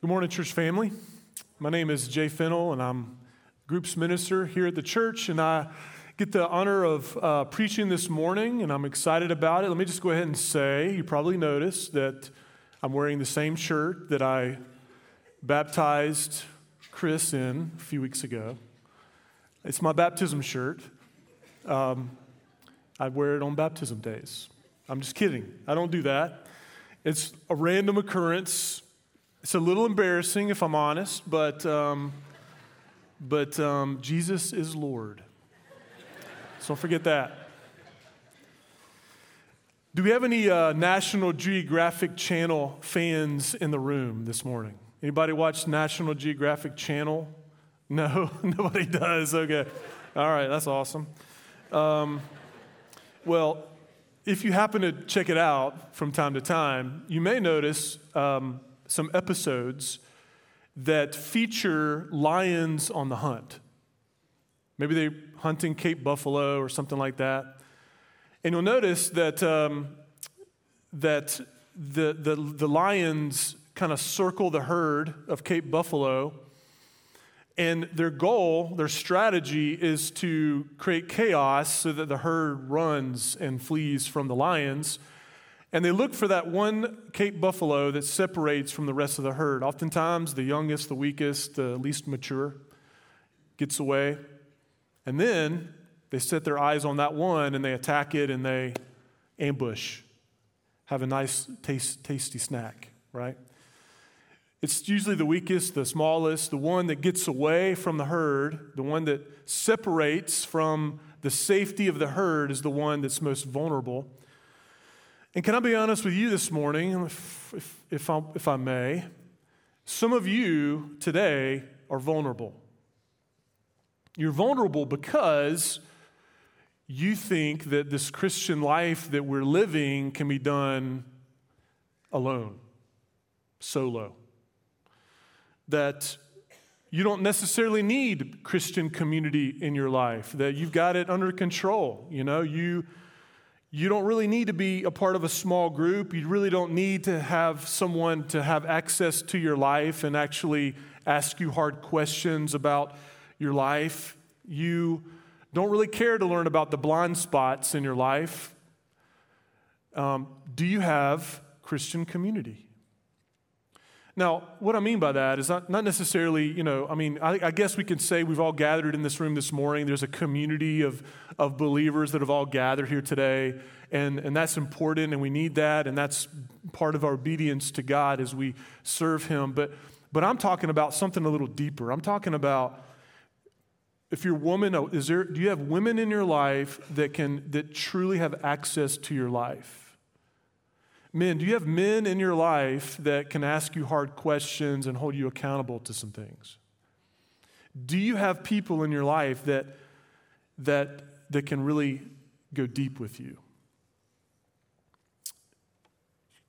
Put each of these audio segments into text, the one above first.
Good morning, church family. My name is Jay Fennell, and I'm groups minister here at the church, and I get the honor of uh, preaching this morning, and I'm excited about it. Let me just go ahead and say you probably noticed that I'm wearing the same shirt that I baptized Chris in a few weeks ago. It's my baptism shirt. Um, I wear it on baptism days. I'm just kidding. I don't do that. It's a random occurrence it's a little embarrassing, if I'm honest, but, um, but um, Jesus is Lord. So don't forget that. Do we have any uh, National Geographic Channel fans in the room this morning? Anybody watch National Geographic Channel? No, nobody does. Okay. All right, that's awesome. Um, well, if you happen to check it out from time to time, you may notice um, some episodes that feature lions on the hunt. Maybe they're hunting Cape Buffalo or something like that. And you'll notice that, um, that the, the, the lions kind of circle the herd of Cape Buffalo. And their goal, their strategy is to create chaos so that the herd runs and flees from the lions and they look for that one Cape buffalo that separates from the rest of the herd. Oftentimes, the youngest, the weakest, the least mature gets away. And then they set their eyes on that one and they attack it and they ambush, have a nice, taste, tasty snack, right? It's usually the weakest, the smallest, the one that gets away from the herd, the one that separates from the safety of the herd is the one that's most vulnerable. And can I be honest with you this morning, if, if, I, if I may? Some of you today are vulnerable. You're vulnerable because you think that this Christian life that we're living can be done alone, solo. That you don't necessarily need Christian community in your life, that you've got it under control. You know, you you don't really need to be a part of a small group. You really don't need to have someone to have access to your life and actually ask you hard questions about your life. You don't really care to learn about the blind spots in your life. Um, do you have Christian community? Now, what I mean by that is not, not necessarily, you know, I mean, I, I, guess we can say we've all gathered in this room this morning. There's a community of, of believers that have all gathered here today, and, and that's important, and we need that, and that's part of our obedience to God as we serve Him. But, but I'm talking about something a little deeper. I'm talking about if you're a woman, is there, do you have women in your life that, can, that truly have access to your life? Men, do you have men in your life that can ask you hard questions and hold you accountable to some things? Do you have people in your life that, that, that can really go deep with you?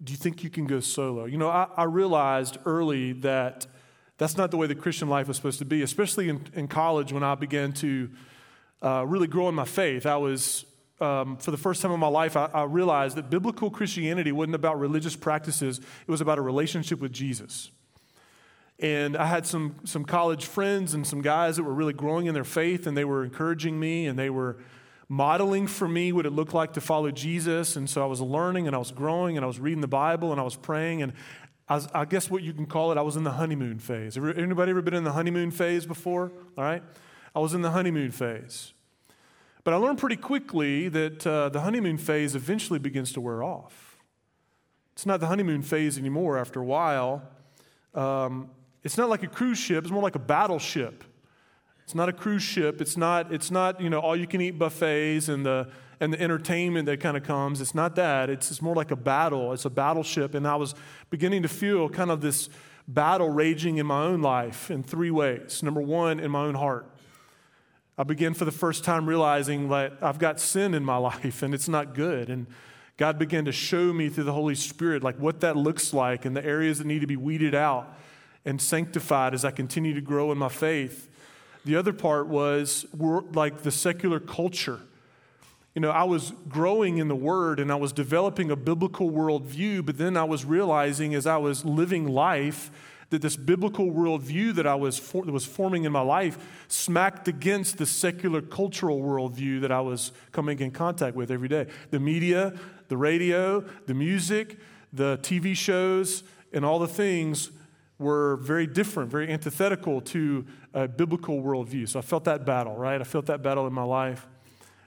Do you think you can go solo? You know, I, I realized early that that's not the way the Christian life was supposed to be, especially in, in college when I began to uh, really grow in my faith. I was um, for the first time in my life, I, I realized that biblical Christianity wasn't about religious practices, it was about a relationship with Jesus. And I had some, some college friends and some guys that were really growing in their faith, and they were encouraging me and they were modeling for me what it looked like to follow Jesus. And so I was learning and I was growing and I was reading the Bible and I was praying. And I, was, I guess what you can call it, I was in the honeymoon phase. Anybody ever been in the honeymoon phase before? All right? I was in the honeymoon phase. But I learned pretty quickly that uh, the honeymoon phase eventually begins to wear off. It's not the honeymoon phase anymore after a while. Um, it's not like a cruise ship, it's more like a battleship. It's not a cruise ship. It's not, it's not you know, all you can eat buffets and the, and the entertainment that kind of comes. It's not that. It's, it's more like a battle. It's a battleship. And I was beginning to feel kind of this battle raging in my own life in three ways. Number one, in my own heart. I began for the first time realizing that I've got sin in my life and it's not good. And God began to show me through the Holy Spirit like what that looks like and the areas that need to be weeded out and sanctified as I continue to grow in my faith. The other part was like the secular culture. You know, I was growing in the Word and I was developing a biblical worldview, but then I was realizing as I was living life that this biblical worldview that I was, for, that was forming in my life smacked against the secular cultural worldview that I was coming in contact with every day. The media, the radio, the music, the TV shows, and all the things were very different, very antithetical to a biblical worldview. So I felt that battle, right? I felt that battle in my life.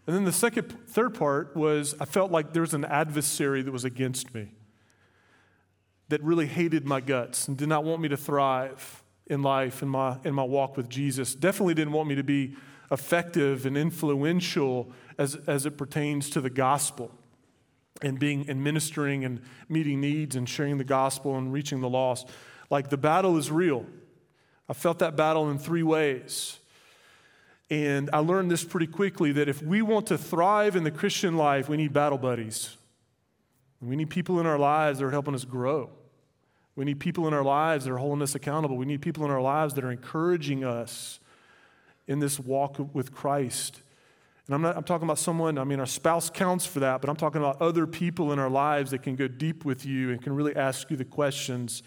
And then the second, third part was I felt like there was an adversary that was against me, that really hated my guts and did not want me to thrive in life, in my, in my walk with Jesus. Definitely didn't want me to be effective and influential as, as it pertains to the gospel and being and ministering and meeting needs and sharing the gospel and reaching the lost. Like the battle is real. I felt that battle in three ways. And I learned this pretty quickly that if we want to thrive in the Christian life, we need battle buddies. We need people in our lives that are helping us grow. We need people in our lives that are holding us accountable. We need people in our lives that are encouraging us in this walk with Christ. And I'm not I'm talking about someone, I mean, our spouse counts for that, but I'm talking about other people in our lives that can go deep with you and can really ask you the questions.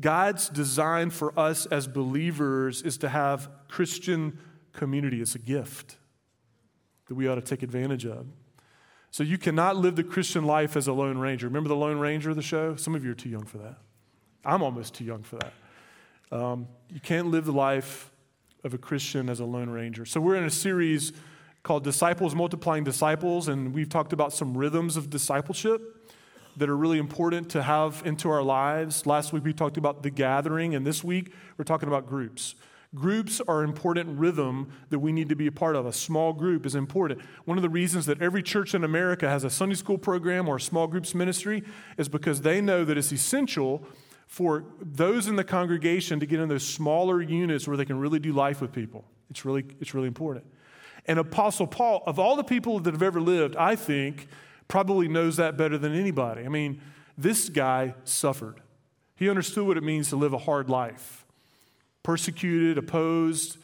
God's design for us as believers is to have Christian community. It's a gift that we ought to take advantage of. So you cannot live the Christian life as a Lone Ranger. Remember the Lone Ranger of the show? Some of you are too young for that. I'm almost too young for that. Um, you can't live the life of a Christian as a Lone Ranger. So we're in a series called Disciples Multiplying Disciples, and we've talked about some rhythms of discipleship that are really important to have into our lives. Last week we talked about the gathering, and this week we're talking about groups. Groups are important rhythm that we need to be a part of. A small group is important. One of the reasons that every church in America has a Sunday school program or a small groups ministry is because they know that it's essential for those in the congregation to get in those smaller units where they can really do life with people. It's really, it's really important. And Apostle Paul, of all the people that have ever lived, I think, probably knows that better than anybody. I mean, this guy suffered. He understood what it means to live a hard life. Persecuted, opposed,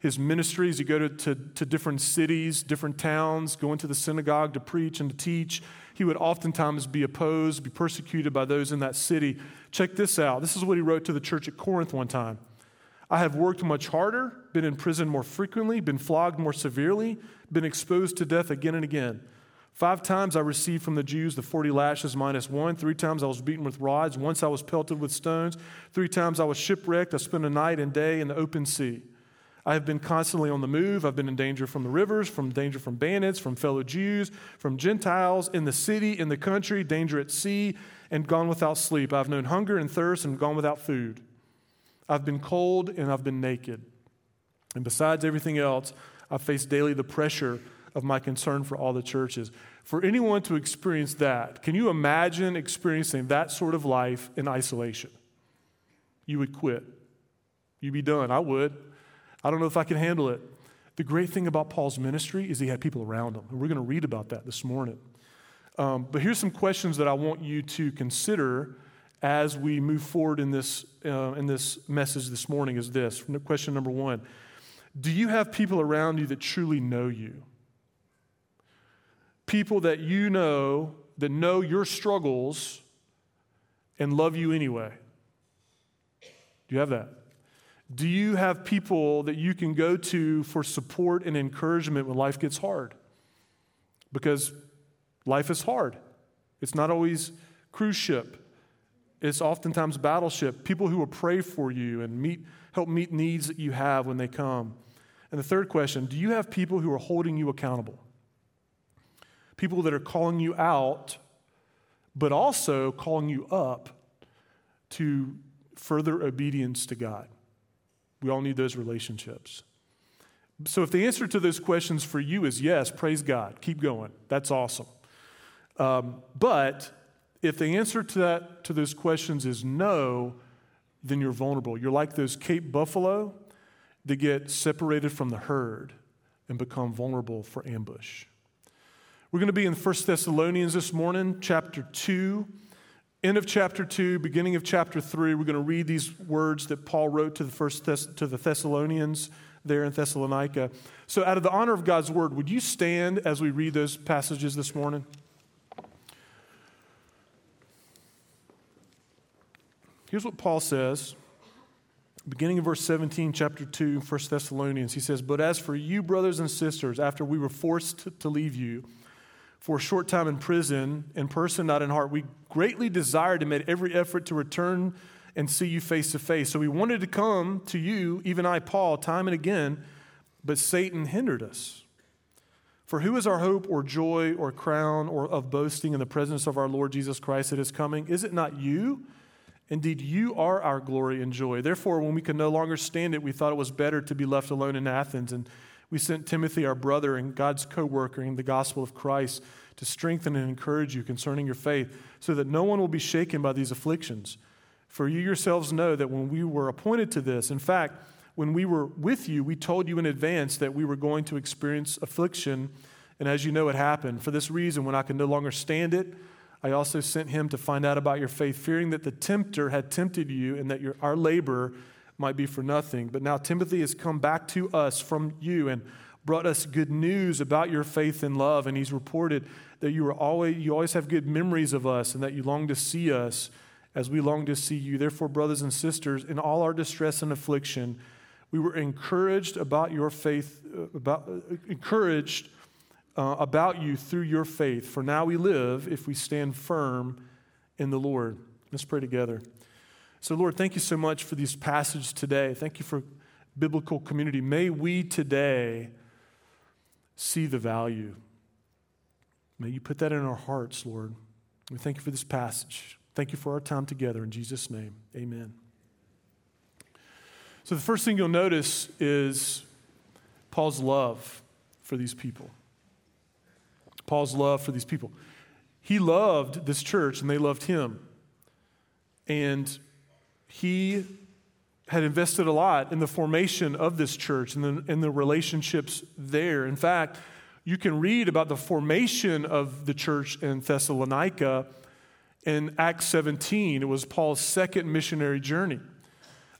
his ministries, he go to, to, to, different cities, different towns, go into the synagogue to preach and to teach. He would oftentimes be opposed, be persecuted by those in that city. Check this out. This is what he wrote to the church at Corinth one time. I have worked much harder, been in prison more frequently, been flogged more severely, been exposed to death again and again. Five times I received from the Jews the 40 lashes minus one. Three times I was beaten with rods. Once I was pelted with stones. Three times I was shipwrecked. I spent a night and day in the open sea. I have been constantly on the move. I've been in danger from the rivers, from danger from bandits, from fellow Jews, from Gentiles, in the city, in the country, danger at sea, and gone without sleep. I've known hunger and thirst and gone without food. I've been cold and I've been naked. And besides everything else, I face daily the pressure of my concern for all the churches. For anyone to experience that, can you imagine experiencing that sort of life in isolation? You would quit. You'd be done. I would. I don't know if I can handle it. The great thing about Paul's ministry is he had people around him. And we're going to read about that this morning. Um, but here's some questions that I want you to consider as we move forward in this, uh, in this message this morning is this. Question number one Do you have people around you that truly know you? People that you know, that know your struggles and love you anyway? Do you have that? Do you have people that you can go to for support and encouragement when life gets hard? Because life is hard. It's not always cruise ship. It's oftentimes battleship, people who will pray for you and meet, help meet needs that you have when they come. And the third question do you have people who are holding you accountable? People that are calling you out, but also calling you up to further obedience to God. We all need those relationships. So, if the answer to those questions for you is yes, praise God, keep going. That's awesome. Um, but if the answer to, that, to those questions is no, then you're vulnerable. You're like those Cape buffalo that get separated from the herd and become vulnerable for ambush. We're going to be in 1 Thessalonians this morning, chapter 2. End of chapter 2, beginning of chapter 3, we're going to read these words that Paul wrote to the, first Thess- to the Thessalonians there in Thessalonica. So, out of the honor of God's word, would you stand as we read those passages this morning? Here's what Paul says beginning of verse 17, chapter 2, 1 Thessalonians, he says, But as for you, brothers and sisters, after we were forced to leave you for a short time in prison, in person, not in heart, we greatly desired and made every effort to return and see you face to face. So we wanted to come to you, even I, Paul, time and again, but Satan hindered us. For who is our hope or joy or crown or of boasting in the presence of our Lord Jesus Christ that is coming? Is it not you? Indeed, you are our glory and joy. Therefore, when we could no longer stand it, we thought it was better to be left alone in Athens. And we sent Timothy, our brother and God's co worker in the gospel of Christ, to strengthen and encourage you concerning your faith, so that no one will be shaken by these afflictions. For you yourselves know that when we were appointed to this, in fact, when we were with you, we told you in advance that we were going to experience affliction. And as you know, it happened. For this reason, when I could no longer stand it, I also sent him to find out about your faith, fearing that the tempter had tempted you and that your, our labor might be for nothing. But now Timothy has come back to us from you and brought us good news about your faith and love. And he's reported that you, are always, you always have good memories of us and that you long to see us as we long to see you. Therefore, brothers and sisters, in all our distress and affliction, we were encouraged about your faith, uh, about, uh, encouraged uh, about you through your faith. For now we live if we stand firm in the Lord. Let's pray together. So, Lord, thank you so much for these passages today. Thank you for biblical community. May we today see the value. May you put that in our hearts, Lord. We thank you for this passage. Thank you for our time together. In Jesus' name, amen. So, the first thing you'll notice is Paul's love for these people. Paul's love for these people. He loved this church and they loved him. And he had invested a lot in the formation of this church and the, in the relationships there. In fact, you can read about the formation of the church in Thessalonica in Acts 17. It was Paul's second missionary journey.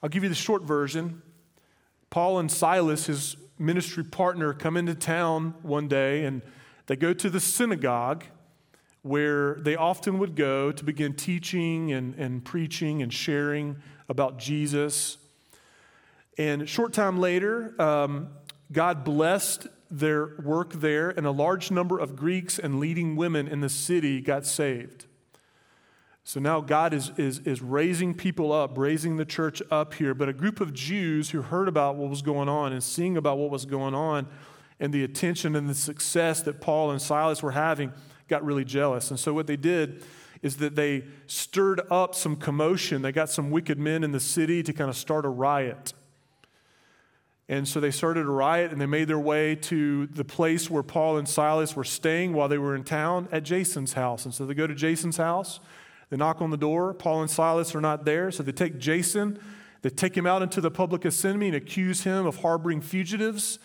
I'll give you the short version. Paul and Silas, his ministry partner, come into town one day and they go to the synagogue where they often would go to begin teaching and, and preaching and sharing about Jesus. And short time later, um, God blessed their work there, and a large number of Greeks and leading women in the city got saved. So now God is, is, is raising people up, raising the church up here. But a group of Jews who heard about what was going on and seeing about what was going on and the attention and the success that Paul and Silas were having got really jealous. And so what they did is that they stirred up some commotion. They got some wicked men in the city to kind of start a riot. And so they started a riot and they made their way to the place where Paul and Silas were staying while they were in town at Jason's house. And so they go to Jason's house, they knock on the door. Paul and Silas are not there. So they take Jason, they take him out into the public assembly and accuse him of harboring fugitives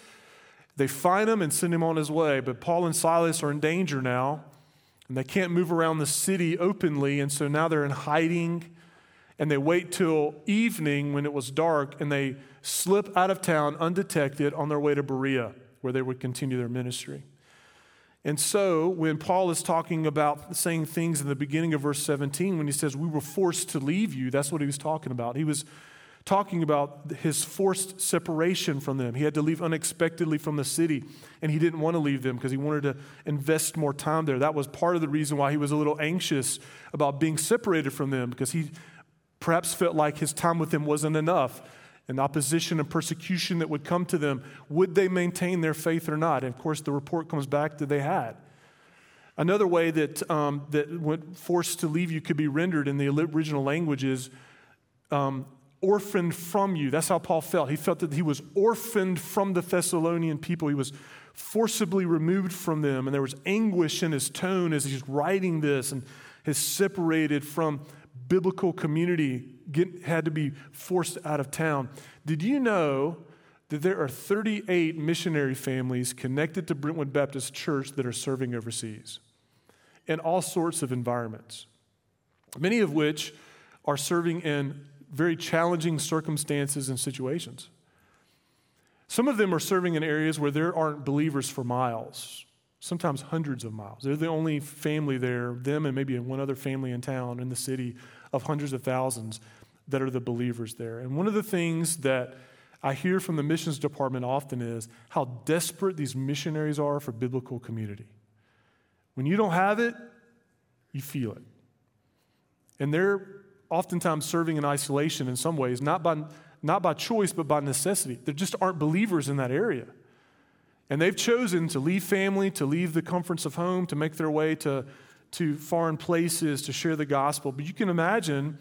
they find him and send him on his way, but Paul and Silas are in danger now, and they can't move around the city openly, and so now they're in hiding. And they wait till evening when it was dark, and they slip out of town undetected on their way to Berea, where they would continue their ministry. And so, when Paul is talking about saying things in the beginning of verse 17, when he says, We were forced to leave you, that's what he was talking about. He was talking about his forced separation from them. He had to leave unexpectedly from the city, and he didn't want to leave them because he wanted to invest more time there. That was part of the reason why he was a little anxious about being separated from them because he perhaps felt like his time with them wasn't enough. And opposition and persecution that would come to them, would they maintain their faith or not? And of course, the report comes back that they had. Another way that, um, that went forced to leave you could be rendered in the original language is um, orphaned from you. That's how Paul felt. He felt that he was orphaned from the Thessalonian people. He was forcibly removed from them. And there was anguish in his tone as he's writing this and is separated from biblical community, get, had to be forced out of town. Did you know that there are 38 missionary families connected to Brentwood Baptist Church that are serving overseas in all sorts of environments? Many of which are serving in very challenging circumstances and situations. Some of them are serving in areas where there aren't believers for miles, sometimes hundreds of miles. They're the only family there, them and maybe one other family in town, in the city, of hundreds of thousands. that are the believers there. And one of the things that I hear from the missions department often is how desperate these missionaries are for biblical community. When you don't have it, you feel it. And they're oftentimes serving in isolation in some ways, not by, not by choice, but by necessity. There just aren't believers in that area. And they've chosen to leave family, to leave the comforts of home, to make their way to, to foreign places to share the gospel. But you can imagine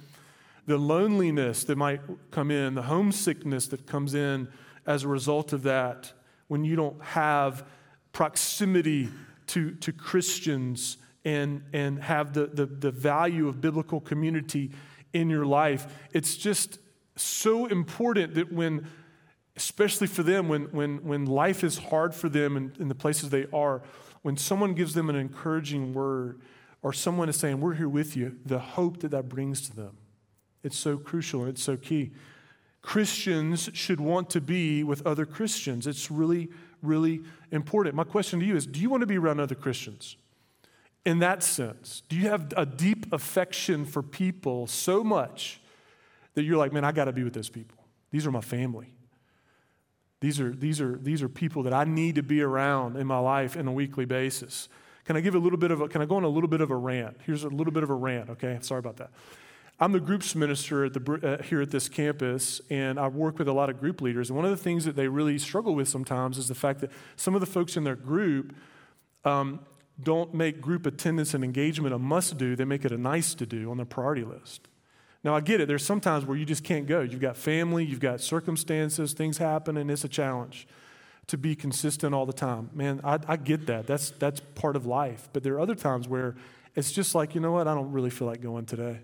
the loneliness that might come in, the homesickness that comes in as a result of that when you don't have proximity to, to Christians and, and have the, the, the value of biblical community in your life. It's just so important that when, especially for them, when, when, when life is hard for them in, in the places they are, when someone gives them an encouraging word or someone is saying, We're here with you, the hope that that brings to them. It's so crucial and it's so key. Christians should want to be with other Christians. It's really, really important. My question to you is Do you want to be around other Christians? In that sense, do you have a deep affection for people so much that you're like, man, I got to be with those people? These are my family. These are, these, are, these are people that I need to be around in my life on a weekly basis. Can I give a little bit of a, can I go on a little bit of a rant? Here's a little bit of a rant, okay? Sorry about that. I'm the groups minister at the, uh, here at this campus, and I work with a lot of group leaders. And one of the things that they really struggle with sometimes is the fact that some of the folks in their group um, don't make group attendance and engagement a must do, they make it a nice to do on their priority list. Now, I get it. There's sometimes where you just can't go. You've got family, you've got circumstances, things happen, and it's a challenge to be consistent all the time. Man, I, I get that. That's, that's part of life. But there are other times where it's just like, you know what? I don't really feel like going today.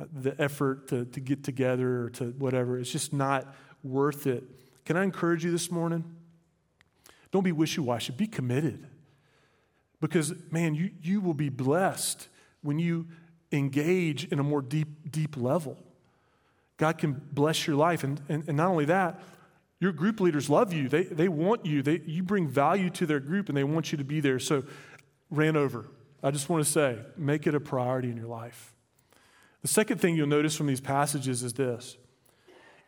Uh, the effort to, to get together or to whatever, it's just not worth it. Can I encourage you this morning? Don't be wishy washy, be committed. Because, man, you, you will be blessed when you engage in a more deep, deep level. God can bless your life. And, and, and not only that, your group leaders love you. They, they want you. They, you bring value to their group and they want you to be there. So, ran over. I just want to say, make it a priority in your life. The second thing you'll notice from these passages is this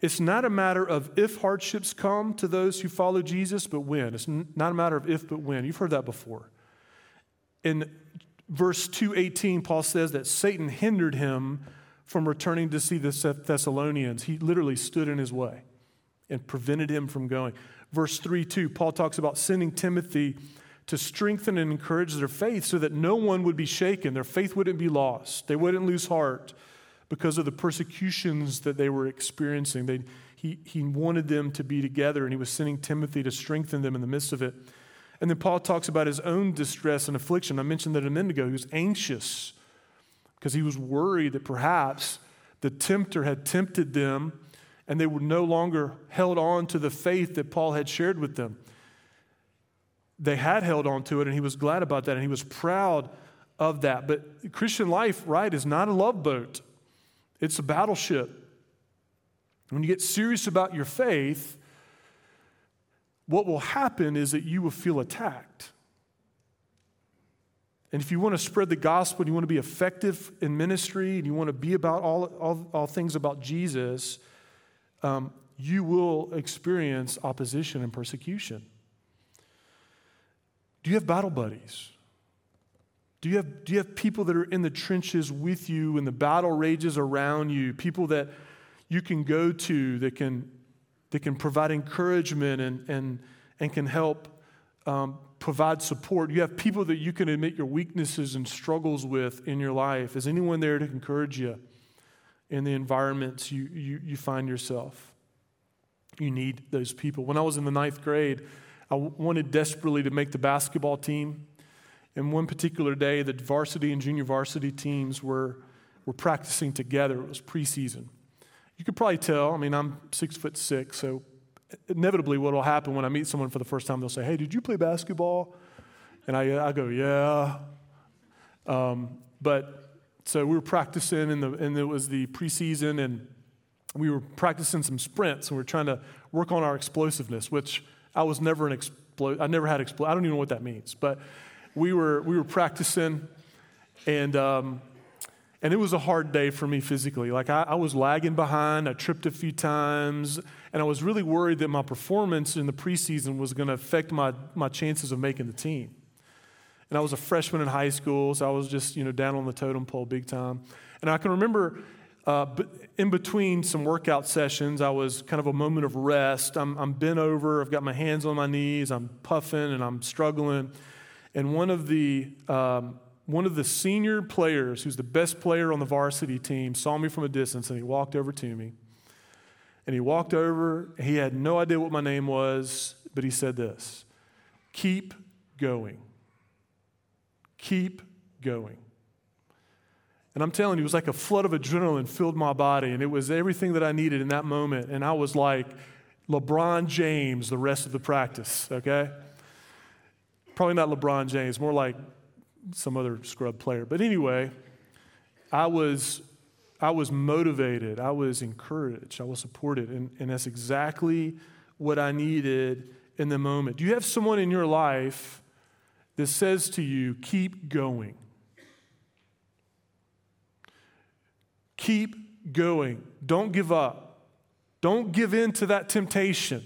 it's not a matter of if hardships come to those who follow Jesus, but when. It's not a matter of if, but when. You've heard that before. In verse 218, Paul says that Satan hindered him from returning to see the Thessalonians. He literally stood in his way and prevented him from going. Verse 3 2, Paul talks about sending Timothy to strengthen and encourage their faith so that no one would be shaken. Their faith wouldn't be lost. They wouldn't lose heart because of the persecutions that they were experiencing. They, he, he wanted them to be together, and he was sending Timothy to strengthen them in the midst of it. And then Paul talks about his own distress and affliction. I mentioned that a minute ago. He was anxious because he was worried that perhaps the tempter had tempted them and they were no longer held on to the faith that Paul had shared with them. They had held on to it, and he was glad about that, and he was proud of that. But Christian life, right, is not a love boat, it's a battleship. When you get serious about your faith, what will happen is that you will feel attacked. And if you want to spread the gospel and you want to be effective in ministry and you want to be about all, all, all things about Jesus, um, you will experience opposition and persecution. Do you have battle buddies? Do you, have, do you have people that are in the trenches with you and the battle rages around you? People that you can go to that can that can provide encouragement and, and, and can help um, provide support. You have people that you can admit your weaknesses and struggles with in your life. Is anyone there to encourage you in the environments you, you, you find yourself? You need those people. When I was in the ninth grade, I wanted desperately to make the basketball team. And one particular day, the varsity and junior varsity teams were, were practicing together. It was preseason. You could probably tell, I mean, I'm six foot six, so inevitably what will happen when I meet someone for the first time, they'll say, Hey, did you play basketball? And I, I go, Yeah. Um, but so we were practicing, and, the, and it was the preseason, and we were practicing some sprints, and we are trying to work on our explosiveness, which I was never an explo- I never had expl- I don't even know what that means, but we were we were practicing, and um, And it was a hard day for me physically. Like I, I, was lagging behind. I tripped a few times. And I was really worried that my performance in the preseason was going to affect my, my chances of making the team. And I was a freshman in high school, so I was just, you know, down on the totem pole big time. And I can remember uh, in between some workout sessions, I was kind of a moment of rest. I'm, I'm bent over, I've got my hands on my knees, I'm puffing and I'm struggling. And one of the um, one of the senior players, who's the best player on the varsity team, saw me from a distance and he walked over to me. And he walked over, he had no idea what my name was, but he said this Keep going. Keep going. And I'm telling you, it was like a flood of adrenaline filled my body, and it was everything that I needed in that moment. And I was like LeBron James the rest of the practice, okay? Probably not LeBron James, more like some other scrub player. But anyway, I was, I was motivated, I was encouraged, I was supported, and, and that's exactly what I needed in the moment. Do you have someone in your life that says to you, keep going? Keep going. Don't give up. Don't give in to that temptation.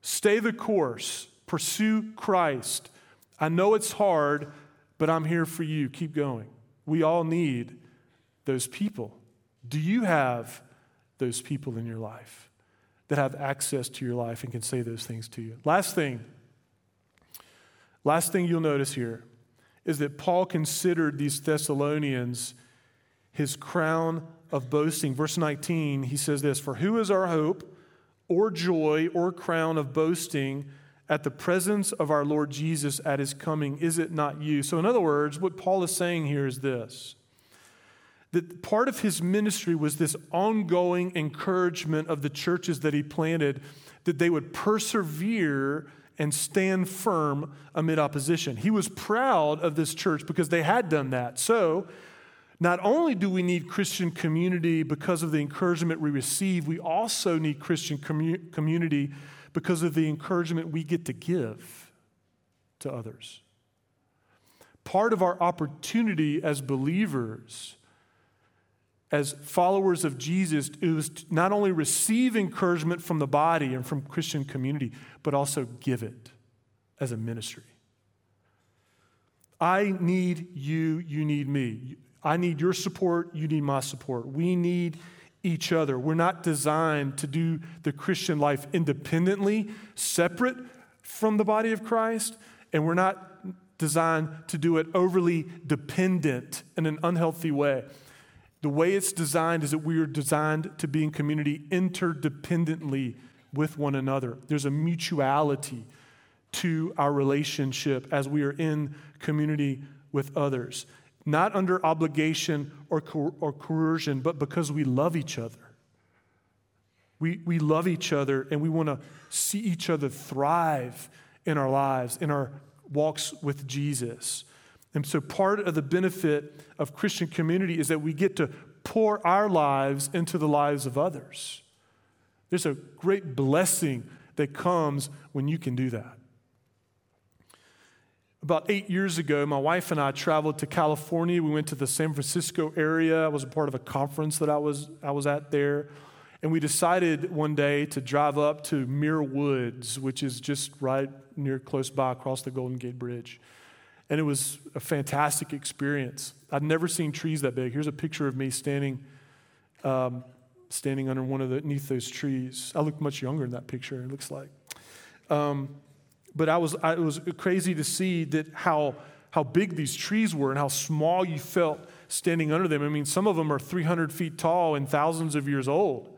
Stay the course. Pursue Christ. I know it's hard, but I'm here for you. Keep going. We all need those people. Do you have those people in your life that have access to your life and can say those things to you? Last thing, last thing you'll notice here is that Paul considered these Thessalonians his crown of boasting. Verse 19, he says this For who is our hope or joy or crown of boasting? At the presence of our Lord Jesus at his coming, is it not you? So, in other words, what Paul is saying here is this that part of his ministry was this ongoing encouragement of the churches that he planted, that they would persevere and stand firm amid opposition. He was proud of this church because they had done that. So, not only do we need Christian community because of the encouragement we receive, we also need Christian commu- community because of the encouragement we get to give to others. Part of our opportunity as believers, as followers of Jesus, is to not only receive encouragement from the body and from Christian community, but also give it as a ministry. I need you, you need me. I need your support, you need my support. We need each other. We're not designed to do the Christian life independently, separate from the body of Christ, and we're not designed to do it overly dependent in an unhealthy way. The way it's designed is that we are designed to be in community interdependently with one another. There's a mutuality to our relationship as we are in community with others not under obligation or, coer- or coercion, but because we love each other. We, we love each other and we want to see each other thrive in our lives, in our walks with Jesus. And so, part of the benefit of Christian community is that we get to pour our lives into the lives of others. There's a great blessing that comes when you can do that. About eight years ago, my wife and I traveled to California. We went to the San Francisco area. I was a part of a conference that I was, I was at there. And we decided one day to drive up to Muir Woods, which is just right near close by across the Golden Gate Bridge. And it was a fantastic experience. I'd never seen trees that big. Here's a picture of me standing, um, standing under one of the, those trees. I look much younger in that picture, it looks like. Um, but I was, I, it was crazy to see that how, how big these trees were and how small you felt standing under them. I mean, some of them are 300 feet tall and thousands of years old.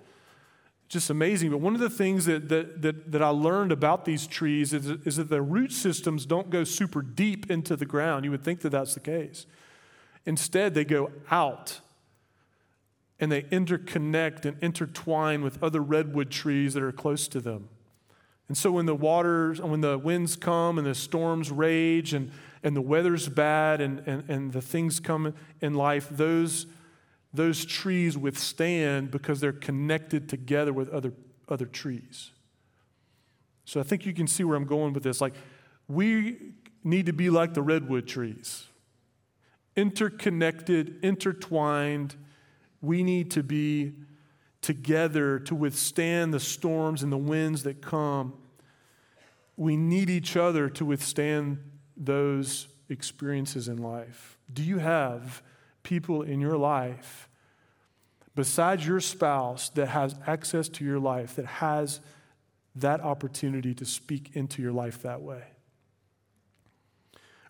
Just amazing. But one of the things that, that, that, that I learned about these trees is, is that the root systems don't go super deep into the ground. You would think that that's the case. Instead, they go out and they interconnect and intertwine with other redwood trees that are close to them. And so when the waters, when the winds come and the storms rage and, and the weather's bad and, and, and the things come in life, those, those trees withstand because they're connected together with other, other trees. So I think you can see where I'm going with this. Like, we need to be like the redwood trees. interconnected, intertwined. We need to be together to withstand the storms and the winds that come. We need each other to withstand those experiences in life. Do you have people in your life besides your spouse that has access to your life, that has that opportunity to speak into your life that way?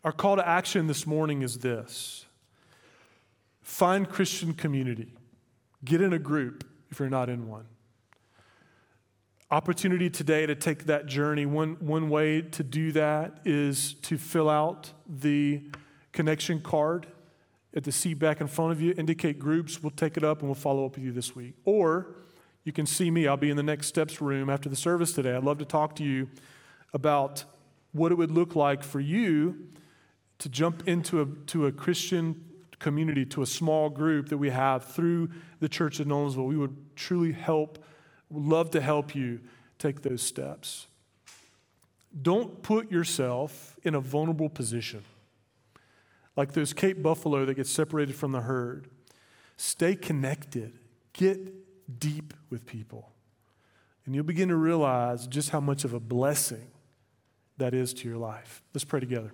Our call to action this morning is this find Christian community, get in a group if you're not in one. Opportunity today to take that journey. One, one way to do that is to fill out the connection card at the seat back in front of you, indicate groups. We'll take it up and we'll follow up with you this week. Or you can see me. I'll be in the next steps room after the service today. I'd love to talk to you about what it would look like for you to jump into a, to a Christian community, to a small group that we have through the church of Nolensville. We would truly help, love to help you take those steps. Don't put yourself in a vulnerable position like those Cape buffalo that get separated from the herd. Stay connected, get deep with people, and you'll begin to realize just how much of a blessing that is to your life. Let's pray together.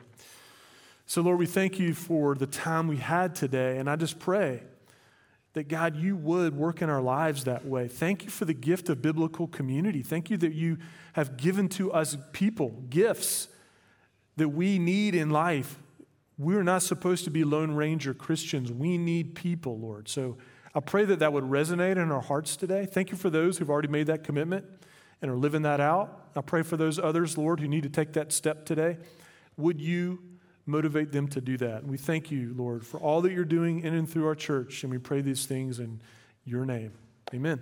So, Lord, we thank you for the time we had today, and I just pray that God, you would work in our lives that way. Thank you for the gift of biblical community. Thank you that you have given to us people gifts that we need in life we're not supposed to be Lone Ranger Christians. We need people, Lord. So I pray that that would resonate in our hearts today. Thank you for those who've already made that commitment and are living that out. I pray for those others, Lord, who need to take that step today. Would you motivate them to do that? And we thank you, Lord, for all that you're doing in and through our church. And we pray these things in your name. Amen.